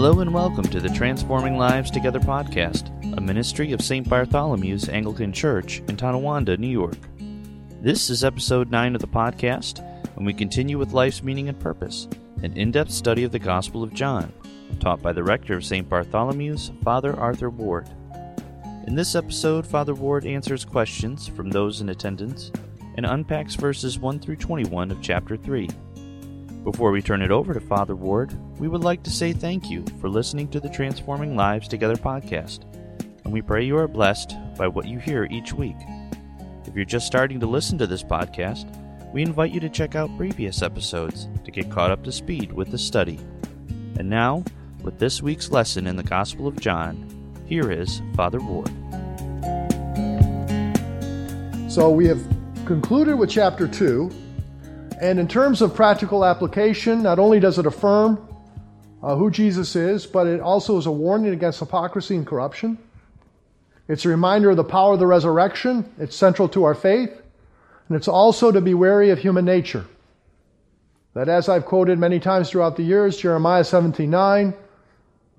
Hello and welcome to the Transforming Lives Together podcast, a ministry of St. Bartholomew's Anglican Church in Tonawanda, New York. This is episode 9 of the podcast, and we continue with Life's Meaning and Purpose, an in depth study of the Gospel of John, taught by the rector of St. Bartholomew's, Father Arthur Ward. In this episode, Father Ward answers questions from those in attendance and unpacks verses 1 through 21 of chapter 3. Before we turn it over to Father Ward, we would like to say thank you for listening to the Transforming Lives Together podcast, and we pray you are blessed by what you hear each week. If you're just starting to listen to this podcast, we invite you to check out previous episodes to get caught up to speed with the study. And now, with this week's lesson in the Gospel of John, here is Father Ward. So we have concluded with chapter 2 and in terms of practical application, not only does it affirm uh, who Jesus is, but it also is a warning against hypocrisy and corruption. It's a reminder of the power of the resurrection. It's central to our faith. And it's also to be wary of human nature. That, as I've quoted many times throughout the years, Jeremiah 17 9,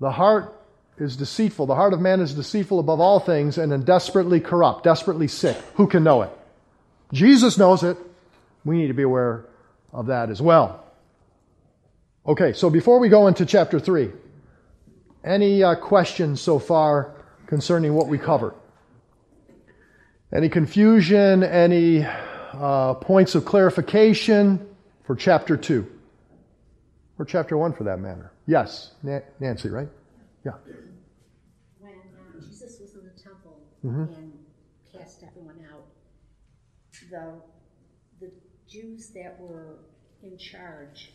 the heart is deceitful. The heart of man is deceitful above all things and then desperately corrupt, desperately sick. Who can know it? Jesus knows it. We need to be aware of that as well. Okay, so before we go into chapter 3, any uh, questions so far concerning what we covered? Any confusion, any uh, points of clarification for chapter 2? Or chapter 1 for that matter? Yes, Nancy, right? Yeah. When uh, Jesus was in the temple mm-hmm. and cast everyone out, the Jews that were in charge,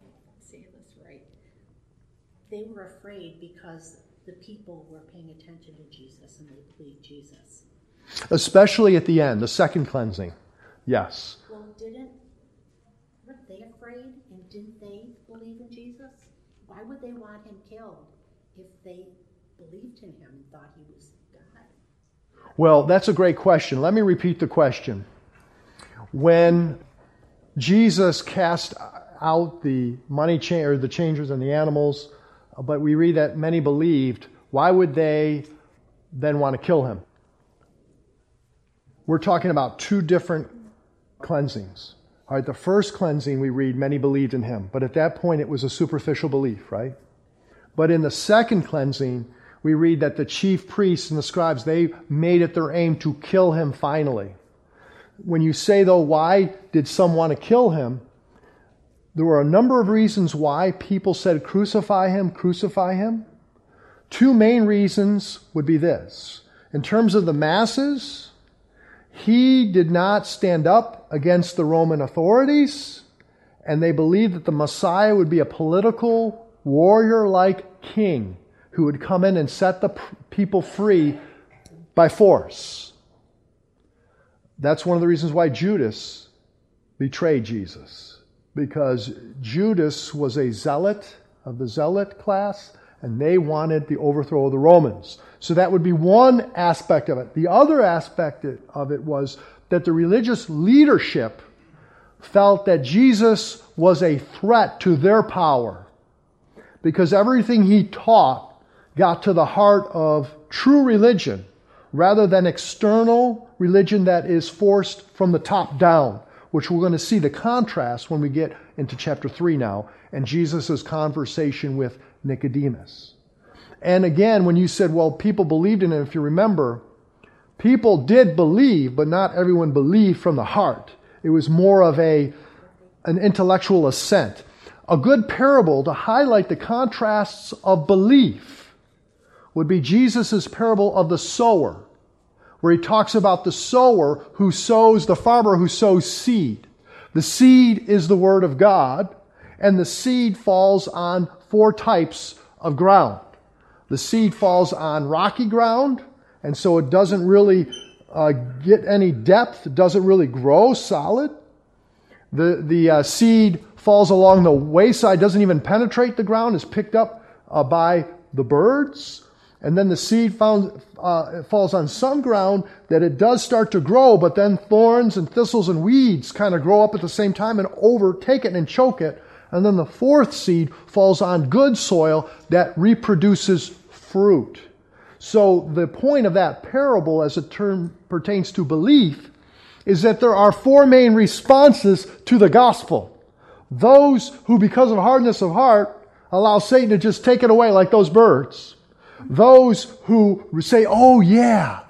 I'm saying this right, they were afraid because the people were paying attention to Jesus and they believed Jesus. Especially at the end, the second cleansing. Yes. Well, didn't, weren't they afraid and didn't they believe in Jesus? Why would they want him killed if they believed in him and thought he was God? Well, that's a great question. Let me repeat the question. When Jesus cast out the money cha- or the changers and the animals, uh, but we read that many believed. Why would they then want to kill him? We're talking about two different cleansings. All right, the first cleansing we read, many believed in him, but at that point it was a superficial belief, right? But in the second cleansing, we read that the chief priests and the scribes, they made it their aim to kill him finally when you say, though, why did some want to kill him? There were a number of reasons why people said, crucify him, crucify him. Two main reasons would be this. In terms of the masses, he did not stand up against the Roman authorities, and they believed that the Messiah would be a political, warrior like king who would come in and set the people free by force. That's one of the reasons why Judas betrayed Jesus, because Judas was a zealot of the zealot class, and they wanted the overthrow of the Romans. So that would be one aspect of it. The other aspect of it was that the religious leadership felt that Jesus was a threat to their power because everything he taught got to the heart of true religion rather than external religion that is forced from the top down, which we're going to see the contrast when we get into chapter 3 now and Jesus' conversation with Nicodemus. And again, when you said, well, people believed in it, if you remember, people did believe, but not everyone believed from the heart. It was more of a, an intellectual assent. A good parable to highlight the contrasts of belief would be Jesus' parable of the sower, where he talks about the sower who sows, the farmer who sows seed. The seed is the word of God, and the seed falls on four types of ground. The seed falls on rocky ground, and so it doesn't really uh, get any depth, it doesn't really grow solid. The, the uh, seed falls along the wayside, doesn't even penetrate the ground, is picked up uh, by the birds. And then the seed found, uh, falls on some ground that it does start to grow, but then thorns and thistles and weeds kind of grow up at the same time and overtake it and choke it And then the fourth seed falls on good soil that reproduces fruit. So the point of that parable as it term, pertains to belief is that there are four main responses to the gospel. Those who, because of hardness of heart, allow Satan to just take it away like those birds. Those who say, oh yeah,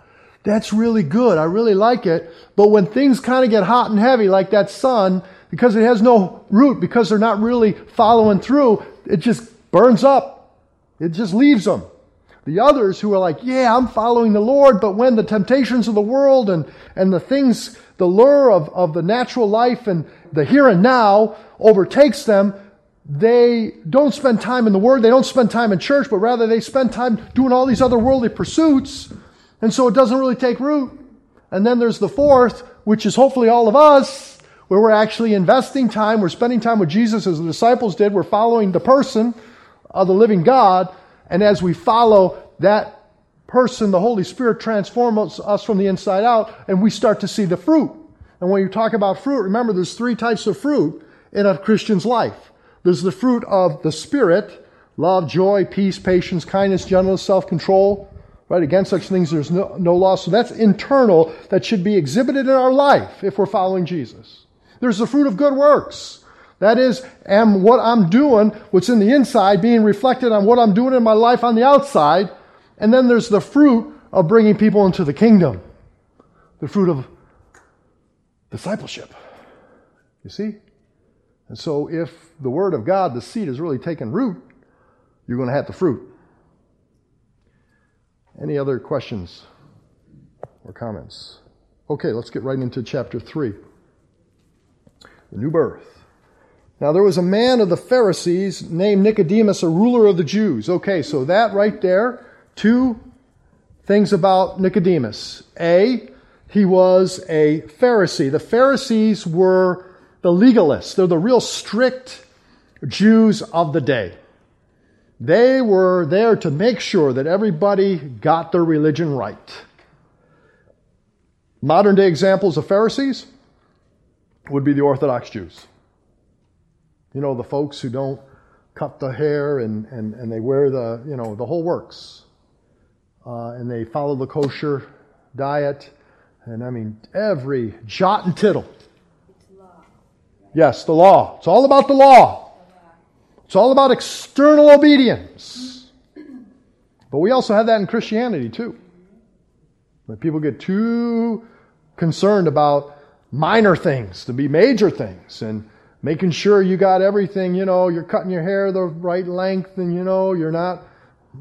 that's really good. I really like it. But when things kind of get hot and heavy, like that sun, because it has no root, because they're not really following through, it just burns up. It just leaves them. The others who are like, yeah, I'm following the Lord, but when the temptations of the world and, and the things, the lure of, of the natural life and the here and now overtakes them, they don't spend time in the Word, they don't spend time in church, but rather they spend time doing all these other worldly pursuits. And so it doesn't really take root. And then there's the fourth, which is hopefully all of us, where we're actually investing time, we're spending time with Jesus as the disciples did, we're following the person of the living God. And as we follow that person, the Holy Spirit transforms us from the inside out, and we start to see the fruit. And when you talk about fruit, remember there's three types of fruit in a Christian's life. There's the fruit of the Spirit, love, joy, peace, patience, kindness, gentleness, self-control. Right? Against such things there's no, no law. So that's internal that should be exhibited in our life if we're following Jesus. There's the fruit of good works. That is, am what I'm doing, what's in the inside, being reflected on what I'm doing in my life on the outside. And then there's the fruit of bringing people into the kingdom. The fruit of discipleship. You see? And so, if the Word of God, the seed, is really taking root, you're going to have the fruit. Any other questions or comments? Okay, let's get right into chapter 3 the new birth. Now, there was a man of the Pharisees named Nicodemus, a ruler of the Jews. Okay, so that right there, two things about Nicodemus. A, he was a Pharisee. The Pharisees were the legalists. They're the real strict Jews of the day. They were there to make sure that everybody got their religion right. Modern day examples of Pharisees would be the Orthodox Jews. You know, the folks who don't cut the hair and, and, and they wear the, you know, the whole works. Uh, and they follow the kosher diet. And I mean, every jot and tittle Yes, the law. It's all about the law. It's all about external obedience. But we also have that in Christianity too. When people get too concerned about minor things to be major things and making sure you got everything, you know, you're cutting your hair the right length and you know, you're not,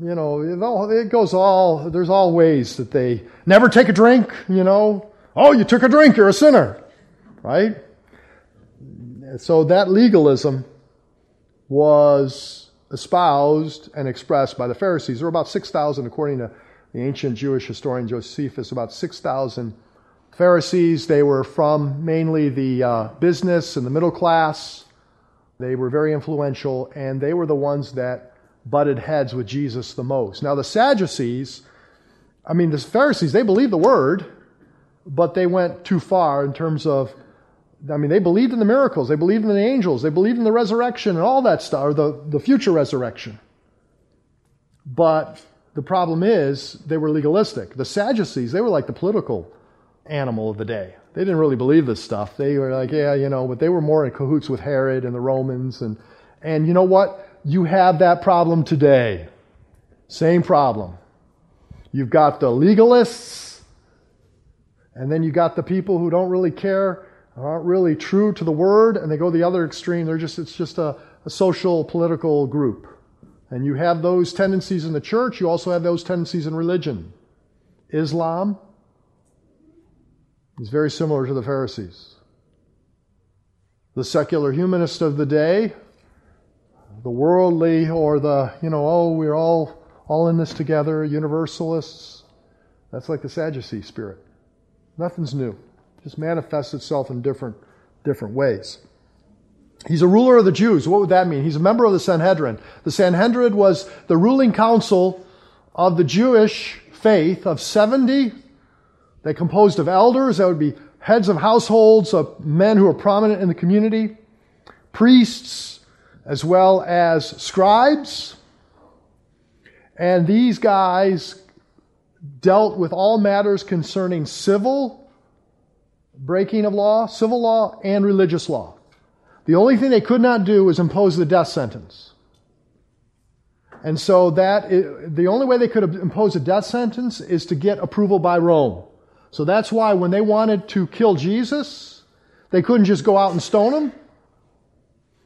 you know, it, all, it goes all, there's all ways that they never take a drink, you know. Oh, you took a drink, you're a sinner, right? So that legalism was espoused and expressed by the Pharisees. There were about 6,000, according to the ancient Jewish historian Josephus, about 6,000 Pharisees. They were from mainly the uh, business and the middle class. They were very influential, and they were the ones that butted heads with Jesus the most. Now, the Sadducees, I mean, the Pharisees, they believed the word, but they went too far in terms of I mean, they believed in the miracles, they believed in the angels, they believed in the resurrection and all that stuff, or the, the future resurrection. But the problem is, they were legalistic. The Sadducees, they were like the political animal of the day. They didn't really believe this stuff. They were like, yeah, you know, but they were more in cahoots with Herod and the Romans. And, and you know what? You have that problem today. Same problem. You've got the legalists, and then you got the people who don't really care aren't really true to the word, and they go the other extreme. They're just it's just a, a social political group. And you have those tendencies in the church, you also have those tendencies in religion. Islam is very similar to the Pharisees. The secular humanist of the day, the worldly or the, you know, oh, we're all all in this together, universalists. That's like the Sadducee spirit. Nothing's new just manifests itself in different, different ways. He's a ruler of the Jews. What would that mean? He's a member of the Sanhedrin. The Sanhedrin was the ruling council of the Jewish faith of 70. They composed of elders. That would be heads of households, of men who are prominent in the community, priests, as well as scribes. And these guys dealt with all matters concerning civil breaking of law, civil law, and religious law. The only thing they could not do was impose the death sentence. And so that the only way they could impose a death sentence is to get approval by Rome. So that's why when they wanted to kill Jesus, they couldn't just go out and stone him,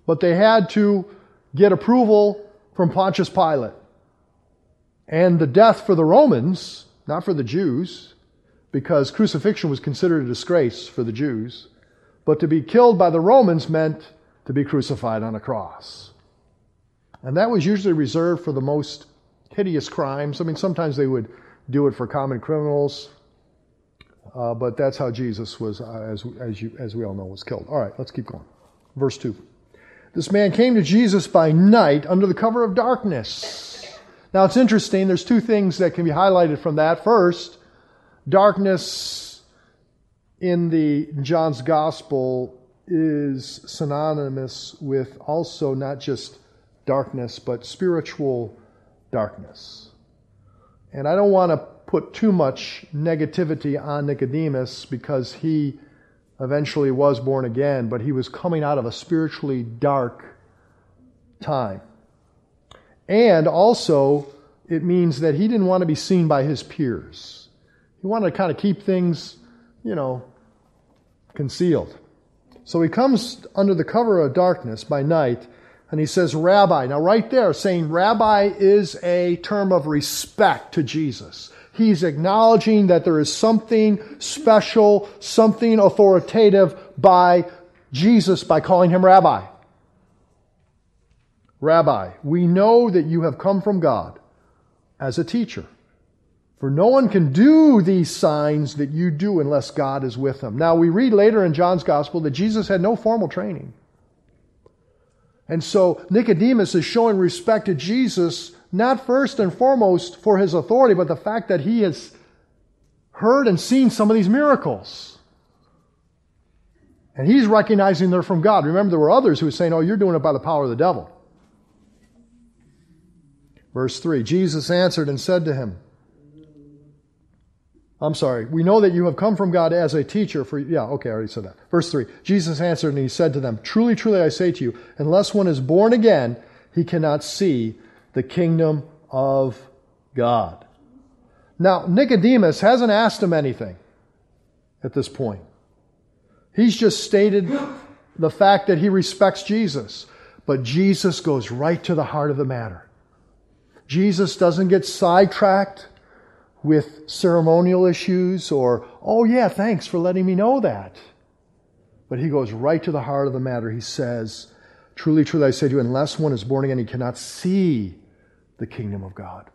but they had to get approval from Pontius Pilate. And the death for the Romans, not for the Jews, because crucifixion was considered a disgrace for the Jews, but to be killed by the Romans meant to be crucified on a cross. And that was usually reserved for the most hideous crimes. I mean, sometimes they would do it for common criminals, uh, but that's how Jesus was, uh, as, as, you, as we all know, was killed. All right, let's keep going. Verse 2. This man came to Jesus by night under the cover of darkness. Now it's interesting, there's two things that can be highlighted from that. First, darkness in the John's gospel is synonymous with also not just darkness, but spiritual darkness. And I don't want to put too much negativity on Nicodemus because he eventually was born again, but he was coming out of a spiritually dark time. And also, it means that he didn't want to be seen by his peers. He wanted to kind of keep things, you know, concealed. So he comes under the cover of darkness by night and he says, Rabbi. Now, right there, saying rabbi is a term of respect to Jesus. He's acknowledging that there is something special, something authoritative by Jesus by calling him rabbi. Rabbi, we know that you have come from God as a teacher. For no one can do these signs that you do unless God is with them. Now, we read later in John's Gospel that Jesus had no formal training. And so Nicodemus is showing respect to Jesus, not first and foremost for his authority, but the fact that he has heard and seen some of these miracles. And he's recognizing they're from God. Remember, there were others who were saying, Oh, you're doing it by the power of the devil. Verse 3 Jesus answered and said to him, I'm sorry. We know that you have come from God as a teacher for, yeah, okay, I already said that. Verse 3. Jesus answered and he said to them, Truly, truly, I say to you, unless one is born again, he cannot see the kingdom of God. Now, Nicodemus hasn't asked him anything at this point. He's just stated the fact that he respects Jesus. But Jesus goes right to the heart of the matter. Jesus doesn't get sidetracked with ceremonial issues or, oh yeah, thanks for letting me know that. But he goes right to the heart of the matter. He says, Truly, truly, I say to you, unless one is born again, he cannot see the kingdom of God.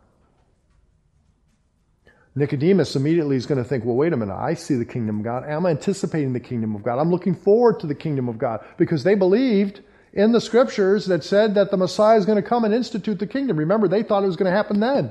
Nicodemus immediately is going to think, well, wait a minute, I see the kingdom of God. I'm anticipating the kingdom of God. I'm looking forward to the kingdom of God because they believed in the scriptures that said that the Messiah is going to come and institute the kingdom. Remember, they thought it was going to happen then.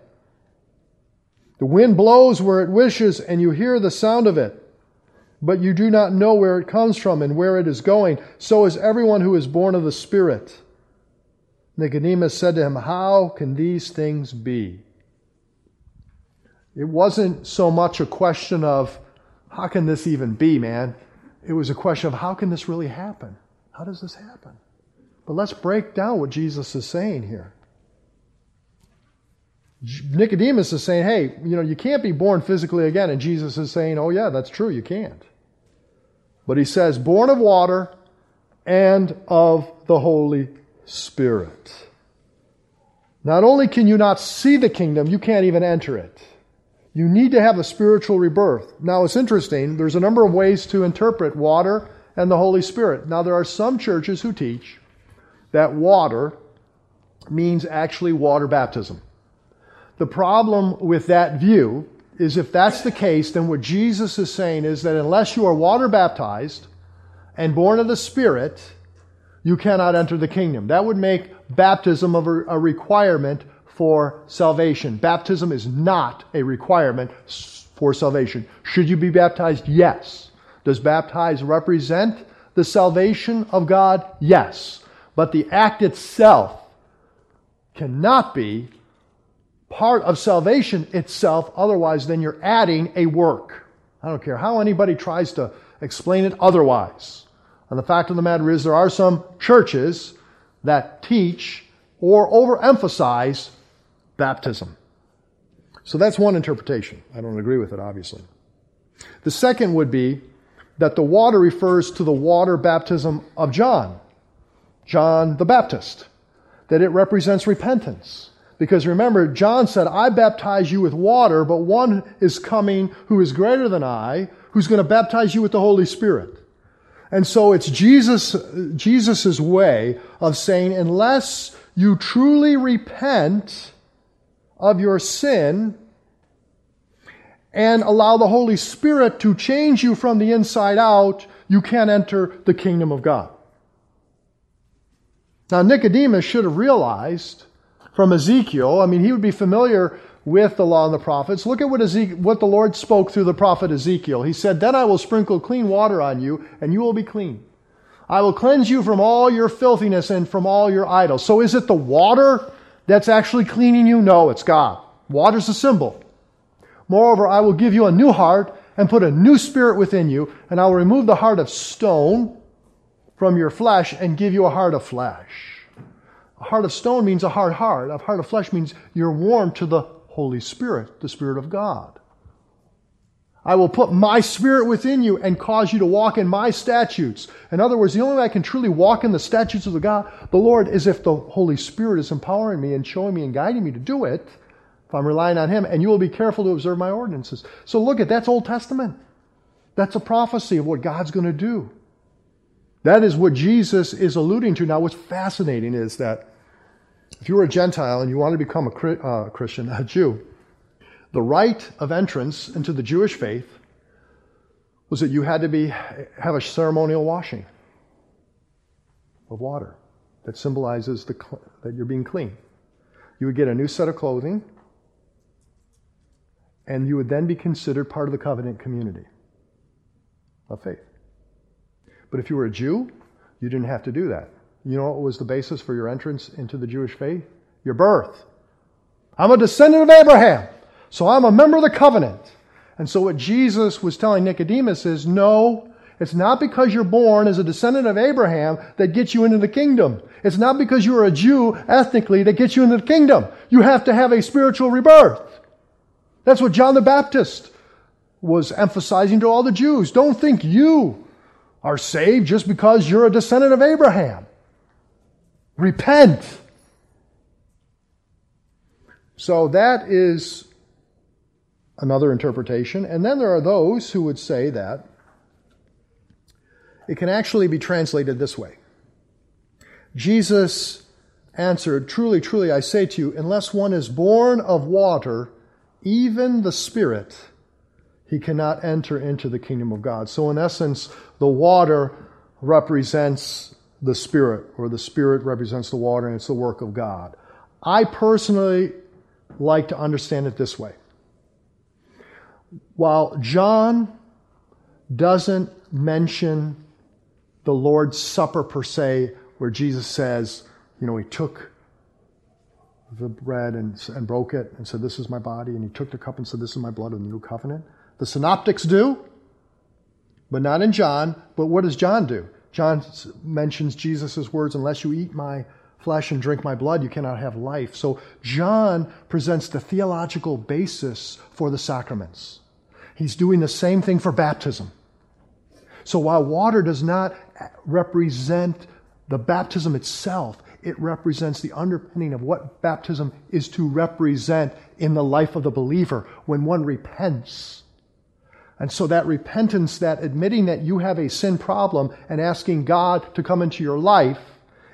The wind blows where it wishes, and you hear the sound of it, but you do not know where it comes from and where it is going. So is everyone who is born of the Spirit. Nicodemus said to him, How can these things be? It wasn't so much a question of, How can this even be, man? It was a question of, How can this really happen? How does this happen? But let's break down what Jesus is saying here. Nicodemus is saying, hey, you know, you can't be born physically again. And Jesus is saying, oh, yeah, that's true, you can't. But he says, born of water and of the Holy Spirit. Not only can you not see the kingdom, you can't even enter it. You need to have a spiritual rebirth. Now, it's interesting. There's a number of ways to interpret water and the Holy Spirit. Now, there are some churches who teach that water means actually water baptism. The problem with that view is if that's the case, then what Jesus is saying is that unless you are water baptized and born of the Spirit, you cannot enter the kingdom. That would make baptism a requirement for salvation. Baptism is not a requirement for salvation. Should you be baptized? Yes. Does baptize represent the salvation of God? Yes. But the act itself cannot be part of salvation itself, otherwise, then you're adding a work. I don't care how anybody tries to explain it otherwise. And the fact of the matter is, there are some churches that teach or overemphasize baptism. So that's one interpretation. I don't agree with it, obviously. The second would be that the water refers to the water baptism of John, John the Baptist, that it represents repentance. Because remember, John said, I baptize you with water, but one is coming who is greater than I, who's going to baptize you with the Holy Spirit. And so it's Jesus, Jesus' way of saying, unless you truly repent of your sin and allow the Holy Spirit to change you from the inside out, you can't enter the kingdom of God. Now, Nicodemus should have realized from Ezekiel, I mean, he would be familiar with the law and the prophets. Look at what, Ezekiel, what the Lord spoke through the prophet Ezekiel. He said, Then I will sprinkle clean water on you, and you will be clean. I will cleanse you from all your filthiness and from all your idols. So is it the water that's actually cleaning you? No, it's God. Water's a symbol. Moreover, I will give you a new heart and put a new spirit within you, and I will remove the heart of stone from your flesh and give you a heart of flesh. A heart of stone means a hard heart. A heart of flesh means you're warm to the Holy Spirit, the Spirit of God. I will put my spirit within you and cause you to walk in my statutes. In other words, the only way I can truly walk in the statutes of the God, the Lord, is if the Holy Spirit is empowering me and showing me and guiding me to do it. If I'm relying on Him, and you will be careful to observe my ordinances. So look at that's Old Testament. That's a prophecy of what God's going to do. That is what Jesus is alluding to. Now, what's fascinating is that if you were a Gentile and you wanted to become a uh, Christian, a Jew, the rite of entrance into the Jewish faith was that you had to be, have a ceremonial washing of water that symbolizes the, that you're being clean. You would get a new set of clothing, and you would then be considered part of the covenant community of faith. But if you were a Jew, you didn't have to do that. You know what was the basis for your entrance into the Jewish faith? Your birth. I'm a descendant of Abraham, so I'm a member of the covenant. And so what Jesus was telling Nicodemus is no, it's not because you're born as a descendant of Abraham that gets you into the kingdom. It's not because you're a Jew ethnically that gets you into the kingdom. You have to have a spiritual rebirth. That's what John the Baptist was emphasizing to all the Jews. Don't think you are saved just because you're a descendant of Abraham. Repent. So that is another interpretation. And then there are those who would say that it can actually be translated this way Jesus answered, Truly, truly, I say to you, unless one is born of water, even the Spirit, he cannot enter into the kingdom of God. So, in essence, the water represents the Spirit, or the Spirit represents the water, and it's the work of God. I personally like to understand it this way. While John doesn't mention the Lord's Supper per se, where Jesus says, you know, he took the bread and, and broke it and said, This is my body, and he took the cup and said, This is my blood of the new covenant. The synoptics do, but not in John. But what does John do? John mentions Jesus' words, unless you eat my flesh and drink my blood, you cannot have life. So John presents the theological basis for the sacraments. He's doing the same thing for baptism. So while water does not eh, represent the baptism itself, it represents the underpinning of what baptism is to represent in the life of the believer when one repents and so that repentance, that admitting that you have a sin problem and asking God to come into your life,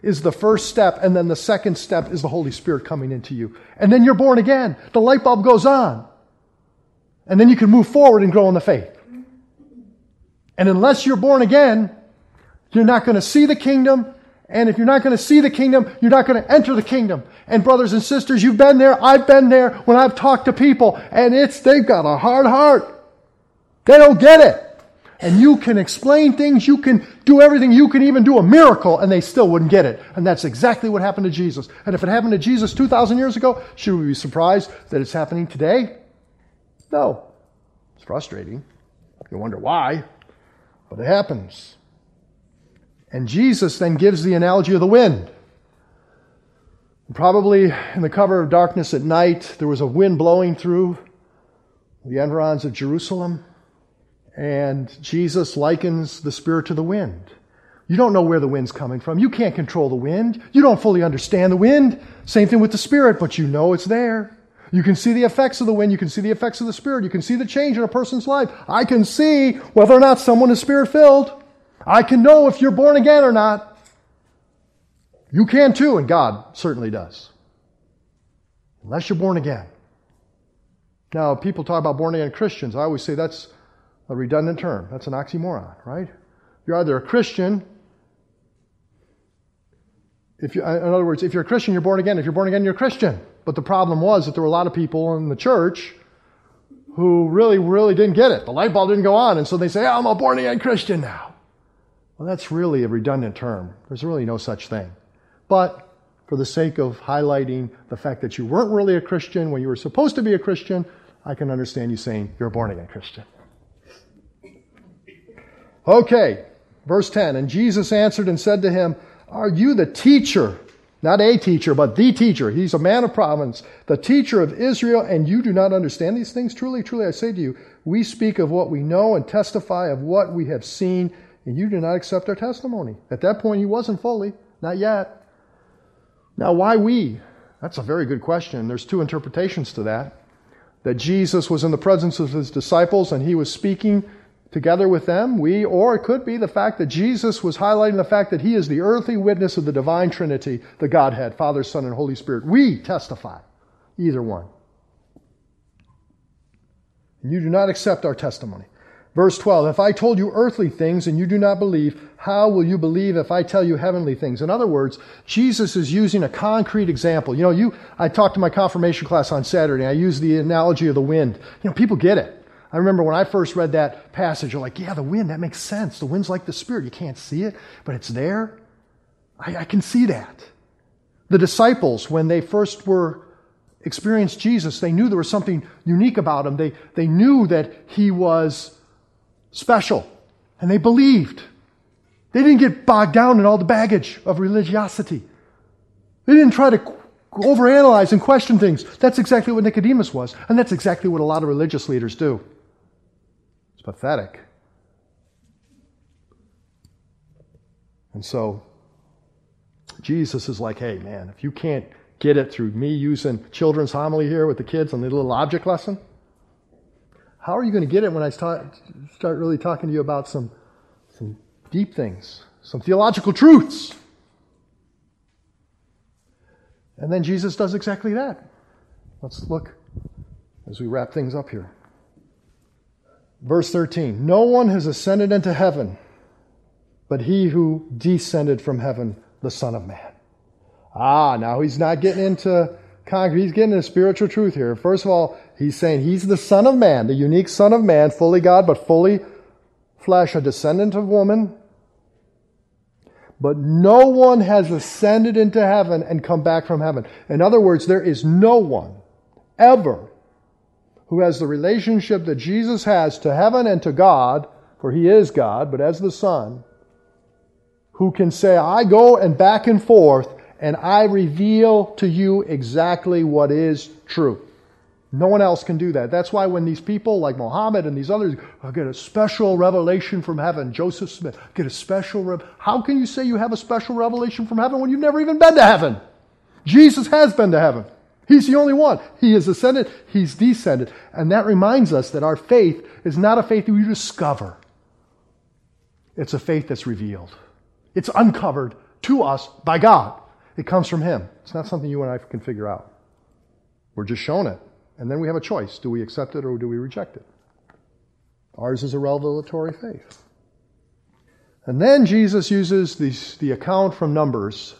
is the first step, and then the second step is the Holy Spirit coming into you. And then you're born again. The light bulb goes on. And then you can move forward and grow in the faith. And unless you're born again, you're not going to see the kingdom. And if you're not going to see the kingdom, you're not going to enter the kingdom. And brothers and sisters, you've been there. I've been there when I've talked to people and it's, they've got a hard heart. They don't get it. And you can explain things, you can do everything, you can even do a miracle, and they still wouldn't get it. And that's exactly what happened to Jesus. And if it happened to Jesus 2,000 years ago, should we be surprised that it's happening today? No. It's frustrating. You wonder why, but it happens. And Jesus then gives the analogy of the wind. Probably in the cover of darkness at night, there was a wind blowing through the environs of Jerusalem. And Jesus likens the Spirit to the wind. You don't know where the wind's coming from. You can't control the wind. You don't fully understand the wind. Same thing with the Spirit, but you know it's there. You can see the effects of the wind. You can see the effects of the Spirit. You can see the change in a person's life. I can see whether or not someone is Spirit filled. I can know if you're born again or not. You can too, and God certainly does. Unless you're born again. Now, people talk about born again Christians. I always say that's a redundant term. That's an oxymoron, right? You're either a Christian. If you, in other words, if you're a Christian, you're born again. If you're born again, you're a Christian. But the problem was that there were a lot of people in the church who really, really didn't get it. The light bulb didn't go on, and so they say, oh, I'm a born again Christian now. Well, that's really a redundant term. There's really no such thing. But for the sake of highlighting the fact that you weren't really a Christian when you were supposed to be a Christian, I can understand you saying you're a born again Christian. Okay, verse 10. And Jesus answered and said to him, Are you the teacher? Not a teacher, but the teacher. He's a man of province, the teacher of Israel, and you do not understand these things? Truly, truly, I say to you, we speak of what we know and testify of what we have seen, and you do not accept our testimony. At that point, he wasn't fully, not yet. Now, why we? That's a very good question. There's two interpretations to that. That Jesus was in the presence of his disciples and he was speaking together with them, we, or it could be the fact that Jesus was highlighting the fact that he is the earthly witness of the divine Trinity, the Godhead, Father, Son, and Holy Spirit. We testify. Either one. And you do not accept our testimony. Verse 12, if I told you earthly things and you do not believe, how will you believe if I tell you heavenly things? In other words, Jesus is using a concrete example. You know, you, I talked to my confirmation class on Saturday. I used the analogy of the wind. You know, people get it. I remember when I first read that passage, you're like, yeah, the wind, that makes sense. The wind's like the Spirit. You can't see it, but it's there. I, I can see that. The disciples, when they first were experienced Jesus, they knew there was something unique about him. They, they knew that he was special, and they believed. They didn't get bogged down in all the baggage of religiosity. They didn't try to overanalyze and question things. That's exactly what Nicodemus was, and that's exactly what a lot of religious leaders do pathetic. And so Jesus is like, hey, man, if you can't get it through me using children's homily here with the kids on the little object lesson, how are you going to get it when I start, start really talking to you about some, some deep things, some theological truths? And then Jesus does exactly that. Let's look as we wrap things up here. Verse 13 No one has ascended into heaven but he who descended from heaven, the Son of Man. Ah, now he's not getting into concrete, he's getting into spiritual truth here. First of all, he's saying he's the Son of Man, the unique Son of Man, fully God, but fully flesh, a descendant of woman. But no one has ascended into heaven and come back from heaven. In other words, there is no one ever who has the relationship that Jesus has to heaven and to God, for he is God, but as the Son, who can say, I go and back and forth, and I reveal to you exactly what is true. No one else can do that. That's why when these people like Mohammed and these others get a special revelation from heaven, Joseph Smith, get a special rev- How can you say you have a special revelation from heaven when you've never even been to heaven? Jesus has been to heaven. He's the only one. He is ascended, he's descended. And that reminds us that our faith is not a faith that we discover, it's a faith that's revealed. It's uncovered to us by God. It comes from Him. It's not something you and I can figure out. We're just shown it. And then we have a choice. Do we accept it or do we reject it? Ours is a revelatory faith. And then Jesus uses the, the account from Numbers.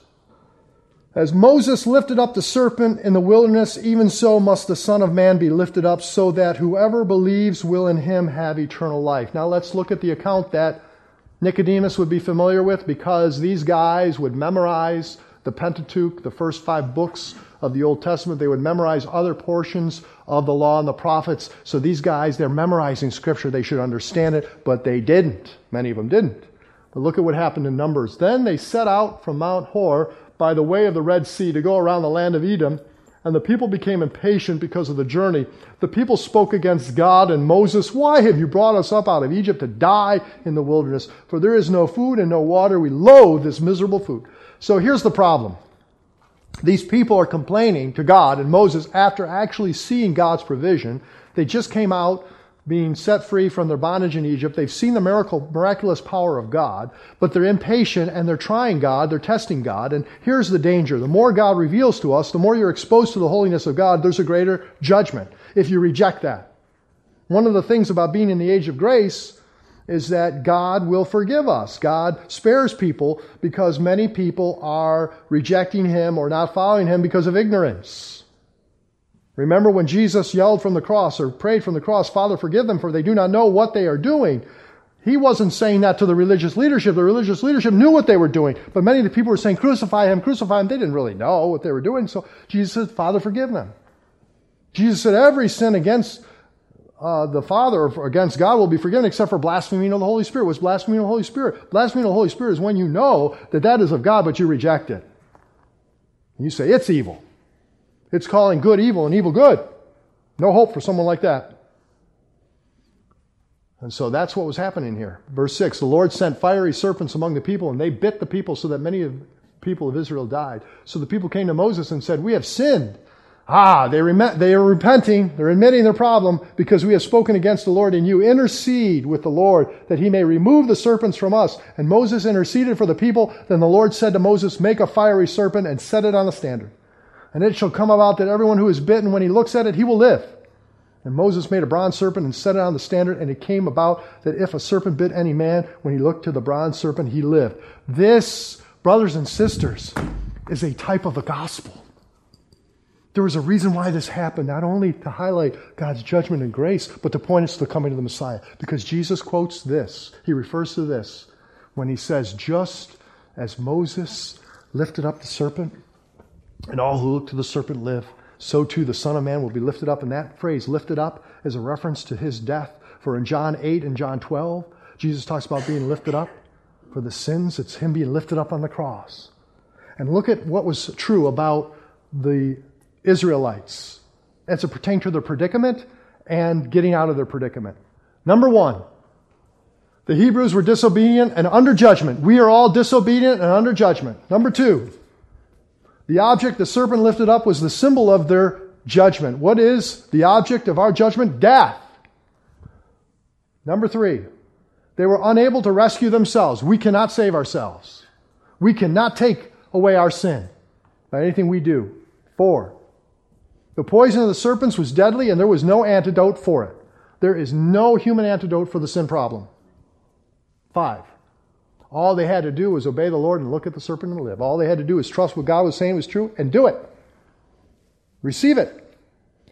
As Moses lifted up the serpent in the wilderness, even so must the Son of Man be lifted up, so that whoever believes will in him have eternal life. Now let's look at the account that Nicodemus would be familiar with because these guys would memorize the Pentateuch, the first five books of the Old Testament. They would memorize other portions of the law and the prophets. So these guys, they're memorizing scripture. They should understand it, but they didn't. Many of them didn't. But look at what happened in Numbers. Then they set out from Mount Hor by the way of the Red Sea to go around the land of Edom. And the people became impatient because of the journey. The people spoke against God and Moses. Why have you brought us up out of Egypt to die in the wilderness? For there is no food and no water. We loathe this miserable food. So here's the problem. These people are complaining to God and Moses after actually seeing God's provision. They just came out being set free from their bondage in Egypt. They've seen the miracle, miraculous power of God, but they're impatient and they're trying God, they're testing God. And here's the danger. The more God reveals to us, the more you're exposed to the holiness of God, there's a greater judgment if you reject that. One of the things about being in the age of grace is that God will forgive us. God spares people because many people are rejecting Him or not following Him because of ignorance. Remember when Jesus yelled from the cross or prayed from the cross, Father, forgive them, for they do not know what they are doing. He wasn't saying that to the religious leadership. The religious leadership knew what they were doing. But many of the people were saying, Crucify him, crucify him. They didn't really know what they were doing. So Jesus said, Father, forgive them. Jesus said, Every sin against uh, the Father or against God will be forgiven except for blaspheming of the Holy Spirit. What's blaspheming of the Holy Spirit? Blaspheming of the Holy Spirit is when you know that that is of God, but you reject it. You say, It's evil. It's calling good evil and evil good. No hope for someone like that. And so that's what was happening here. Verse 6 The Lord sent fiery serpents among the people, and they bit the people so that many of the people of Israel died. So the people came to Moses and said, We have sinned. Ah, they, rem- they are repenting. They're admitting their problem because we have spoken against the Lord, and you intercede with the Lord that he may remove the serpents from us. And Moses interceded for the people. Then the Lord said to Moses, Make a fiery serpent and set it on a standard. And it shall come about that everyone who is bitten, when he looks at it, he will live. And Moses made a bronze serpent and set it on the standard, and it came about that if a serpent bit any man, when he looked to the bronze serpent, he lived. This, brothers and sisters, is a type of the gospel. There was a reason why this happened, not only to highlight God's judgment and grace, but to point us to the coming of the Messiah. Because Jesus quotes this, he refers to this when he says, Just as Moses lifted up the serpent, and all who look to the serpent live, so too the Son of Man will be lifted up. And that phrase, lifted up, is a reference to his death. For in John 8 and John 12, Jesus talks about being lifted up for the sins. It's him being lifted up on the cross. And look at what was true about the Israelites as it pertained to their predicament and getting out of their predicament. Number one, the Hebrews were disobedient and under judgment. We are all disobedient and under judgment. Number two, the object the serpent lifted up was the symbol of their judgment. What is the object of our judgment? Death. Number three, they were unable to rescue themselves. We cannot save ourselves. We cannot take away our sin by anything we do. Four, the poison of the serpents was deadly, and there was no antidote for it. There is no human antidote for the sin problem. Five. All they had to do was obey the Lord and look at the serpent and live. All they had to do was trust what God was saying was true and do it. Receive it.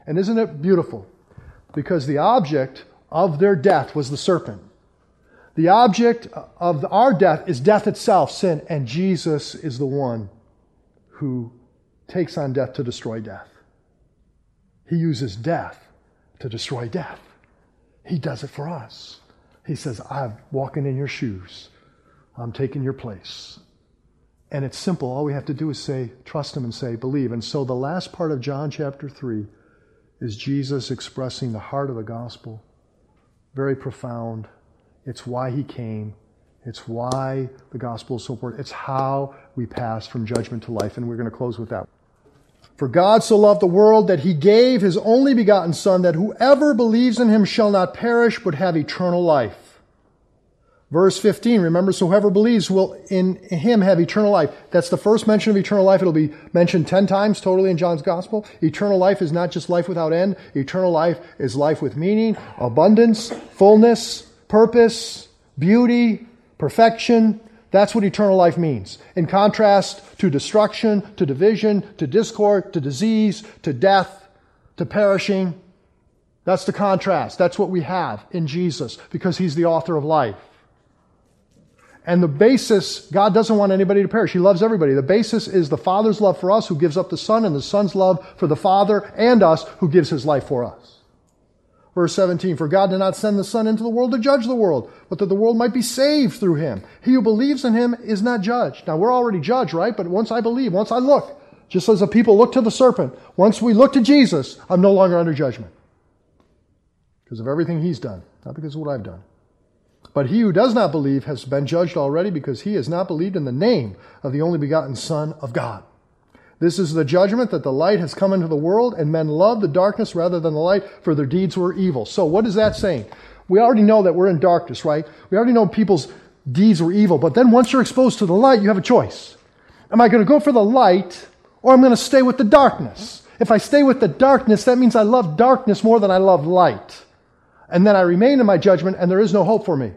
And isn't it beautiful? Because the object of their death was the serpent. The object of our death is death itself, sin, and Jesus is the one who takes on death to destroy death. He uses death to destroy death. He does it for us. He says, I'm walking in your shoes. I'm taking your place. And it's simple. All we have to do is say, trust Him and say, believe. And so the last part of John chapter 3 is Jesus expressing the heart of the gospel. Very profound. It's why He came. It's why the gospel is so important. It's how we pass from judgment to life. And we're going to close with that. For God so loved the world that he gave his only begotten Son, that whoever believes in him shall not perish, but have eternal life. Verse 15, remember, so whoever believes will in him have eternal life. That's the first mention of eternal life. It'll be mentioned 10 times totally in John's gospel. Eternal life is not just life without end. Eternal life is life with meaning, abundance, fullness, purpose, beauty, perfection. That's what eternal life means. In contrast to destruction, to division, to discord, to disease, to death, to perishing. That's the contrast. That's what we have in Jesus because he's the author of life. And the basis, God doesn't want anybody to perish. He loves everybody. The basis is the Father's love for us who gives up the Son and the Son's love for the Father and us who gives his life for us. Verse 17, for God did not send the Son into the world to judge the world, but that the world might be saved through him. He who believes in him is not judged. Now we're already judged, right? But once I believe, once I look, just as the people look to the serpent, once we look to Jesus, I'm no longer under judgment. Because of everything he's done, not because of what I've done. But he who does not believe has been judged already because he has not believed in the name of the only begotten Son of God. This is the judgment that the light has come into the world, and men love the darkness rather than the light, for their deeds were evil. So, what is that saying? We already know that we're in darkness, right? We already know people's deeds were evil. But then once you're exposed to the light, you have a choice. Am I going to go for the light, or I'm going to stay with the darkness? If I stay with the darkness, that means I love darkness more than I love light. And then I remain in my judgment, and there is no hope for me.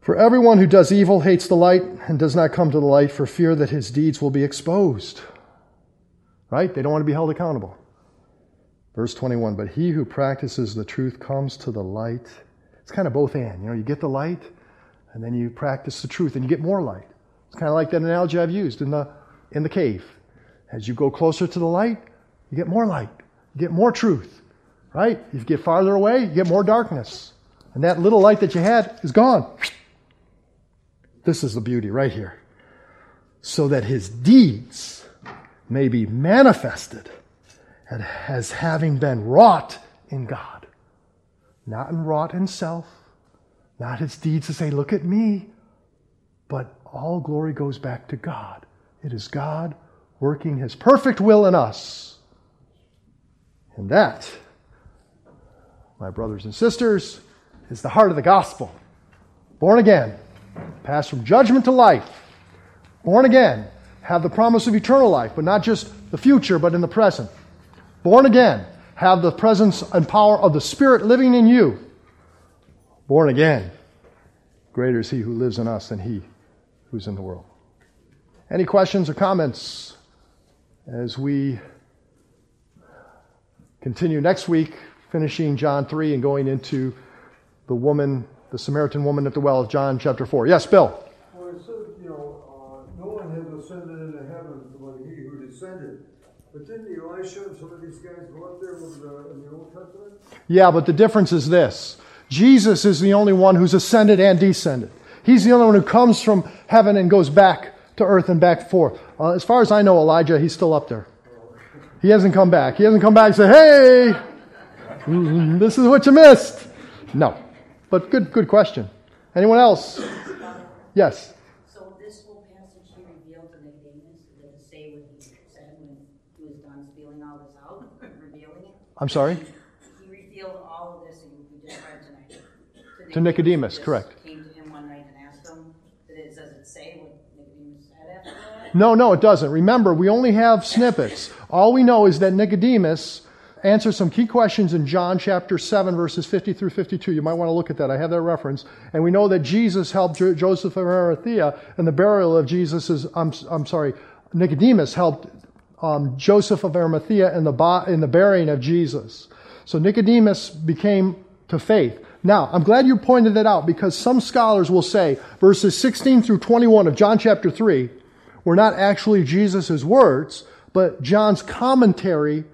For everyone who does evil hates the light and does not come to the light for fear that his deeds will be exposed. Right? They don't want to be held accountable. Verse 21 But he who practices the truth comes to the light. It's kind of both and. You know, you get the light, and then you practice the truth, and you get more light. It's kind of like that analogy I've used in the, in the cave. As you go closer to the light, you get more light, you get more truth. Right? If you get farther away, you get more darkness. And that little light that you had is gone. This is the beauty right here. So that his deeds may be manifested as having been wrought in God. Not in wrought in self, not his deeds to say, look at me, but all glory goes back to God. It is God working his perfect will in us. And that, my brothers and sisters, is the heart of the gospel. Born again pass from judgment to life, born again, have the promise of eternal life, but not just the future, but in the present. Born again, have the presence and power of the Spirit living in you. Born again, greater is He who lives in us than He who's in the world. Any questions or comments as we continue next week, finishing John 3 and going into the woman the Samaritan woman at the well of John chapter 4. Yes, Bill. Well, it said, you know, uh, no one has ascended into heaven but he who descended. But didn't Elisha and some of these guys go up there the, in the Old Testament? Yeah, but the difference is this Jesus is the only one who's ascended and descended. He's the only one who comes from heaven and goes back to earth and back forth. Uh, as far as I know, Elijah, he's still up there. He hasn't come back. He hasn't come back and said, hey, Hmm, this is what you missed. No. But good, good question. Anyone else? Yes. So this whole passage he revealed to Nicodemus, did it say what he said when he was done spilling all this out, revealing it? I'm sorry? He revealed all of this and we just read tonight. To Nicodemus, correct. Came to him one night and asked him, did it, does it say what Nicodemus said after that? No, no, it doesn't. Remember, we only have snippets. All we know is that Nicodemus answer some key questions in John chapter 7, verses 50 through 52. You might want to look at that. I have that reference. And we know that Jesus helped Joseph of Arimathea in the burial of Jesus' I'm, I'm sorry, Nicodemus helped um, Joseph of Arimathea in the, in the burying of Jesus. So Nicodemus became to faith. Now, I'm glad you pointed that out because some scholars will say verses 16 through 21 of John chapter 3 were not actually Jesus' words, but John's commentary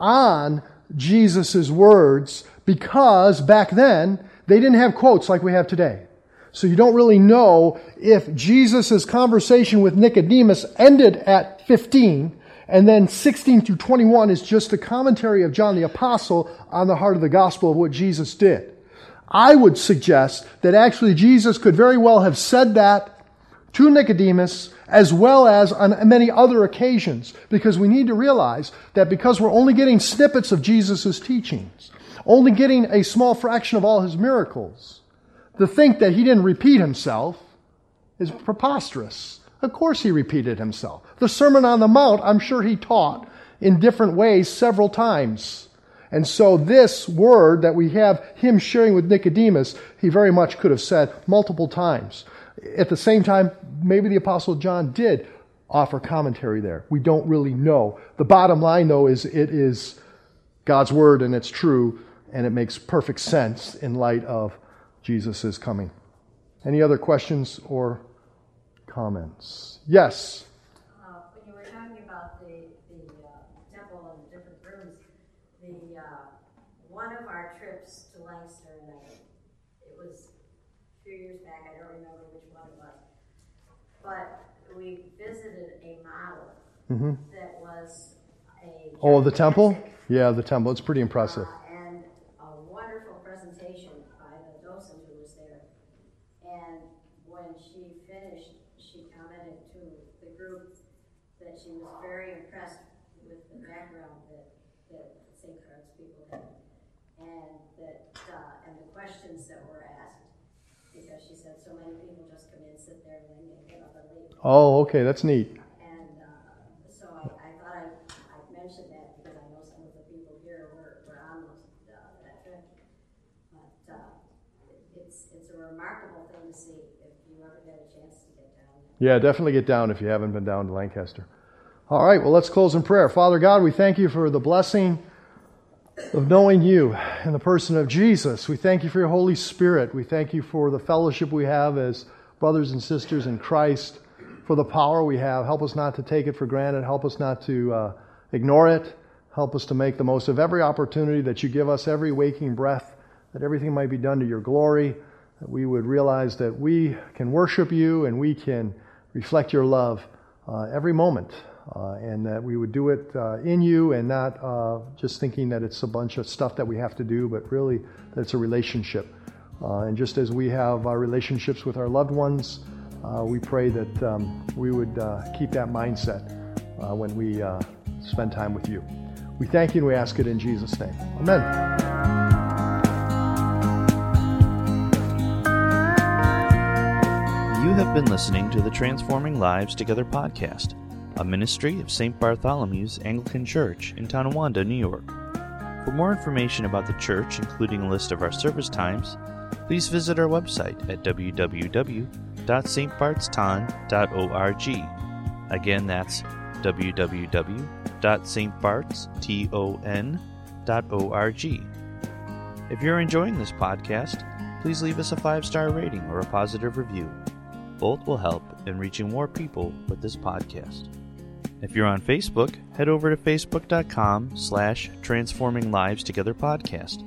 on Jesus' words because back then they didn't have quotes like we have today. So you don't really know if Jesus' conversation with Nicodemus ended at 15 and then 16 through 21 is just the commentary of John the Apostle on the heart of the gospel of what Jesus did. I would suggest that actually Jesus could very well have said that to Nicodemus as well as on many other occasions, because we need to realize that because we're only getting snippets of Jesus' teachings, only getting a small fraction of all his miracles, To think that he didn't repeat himself is preposterous. Of course, he repeated himself. The Sermon on the Mount, I'm sure he taught in different ways several times. And so, this word that we have him sharing with Nicodemus, he very much could have said multiple times. At the same time, maybe the Apostle John did offer commentary there. We don't really know. The bottom line, though, is it is God's word and it's true, and it makes perfect sense in light of Jesus' coming. Any other questions or comments? Yes. Uh, when you were talking about the, the uh, temple and the different rooms, the uh, one of our trips to Lancaster, and I, it was a few years back, I don't remember which one it was, but we visited a model hmm that was a. Oh, the temple? Yeah, the temple. It's pretty impressive. uh, And a wonderful presentation by the docent who was there. And when she finished, she commented to the group that she was very impressed with the background that, that St. Carl's people had. And that, uh, and the questions that were asked, because she said so many people just come in, sit there, and then they get up and leave. Oh, okay, that's neat. And uh, so I, I thought I, I'd mention that because I know some of the people here were, were on those, uh, that trip. But uh, it's, it's a remarkable thing to see if you ever get a chance to get down there. Yeah, definitely get down if you haven't been down to Lancaster. All right, well, let's close in prayer. Father God, we thank you for the blessing of knowing you in the person of Jesus. We thank you for your Holy Spirit. We thank you for the fellowship we have as brothers and sisters in Christ, for the power we have. Help us not to take it for granted. Help us not to uh, ignore it. Help us to make the most of every opportunity that you give us, every waking breath, that everything might be done to your glory, that we would realize that we can worship you and we can reflect your love uh, every moment, uh, and that we would do it uh, in you and not uh, just thinking that it's a bunch of stuff that we have to do, but really that it's a relationship. Uh, and just as we have our relationships with our loved ones, uh, we pray that um, we would uh, keep that mindset uh, when we uh, spend time with you. We thank you and we ask it in Jesus' name. Amen. You have been listening to the Transforming Lives Together podcast, a ministry of St. Bartholomew's Anglican Church in Tonawanda, New York. For more information about the church, including a list of our service times, please visit our website at www.stbartston.org. Again, that's www.stbartston.org. If you're enjoying this podcast, please leave us a five star rating or a positive review. Both will help in reaching more people with this podcast. If you're on Facebook, head over to facebook.com slash transforming lives together podcast.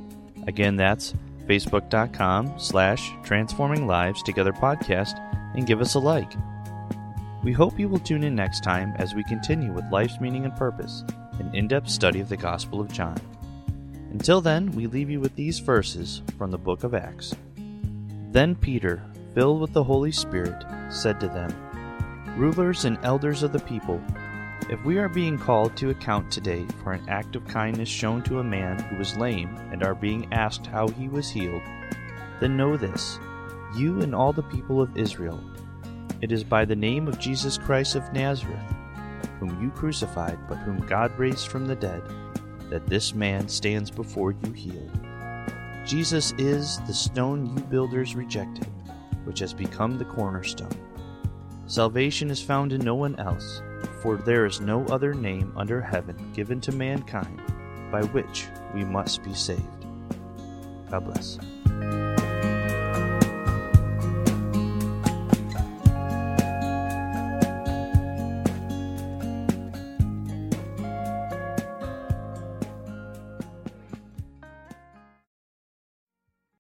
Again, that's facebook.com slash transforming lives together podcast and give us a like. We hope you will tune in next time as we continue with life's meaning and purpose, an in depth study of the Gospel of John. Until then, we leave you with these verses from the book of Acts. Then Peter, filled with the Holy Spirit, said to them, Rulers and elders of the people, if we are being called to account today for an act of kindness shown to a man who was lame and are being asked how he was healed, then know this, you and all the people of Israel. It is by the name of Jesus Christ of Nazareth, whom you crucified, but whom God raised from the dead, that this man stands before you healed. Jesus is the stone you builders rejected, which has become the cornerstone. Salvation is found in no one else, for there is no other name under heaven given to mankind by which we must be saved. God bless.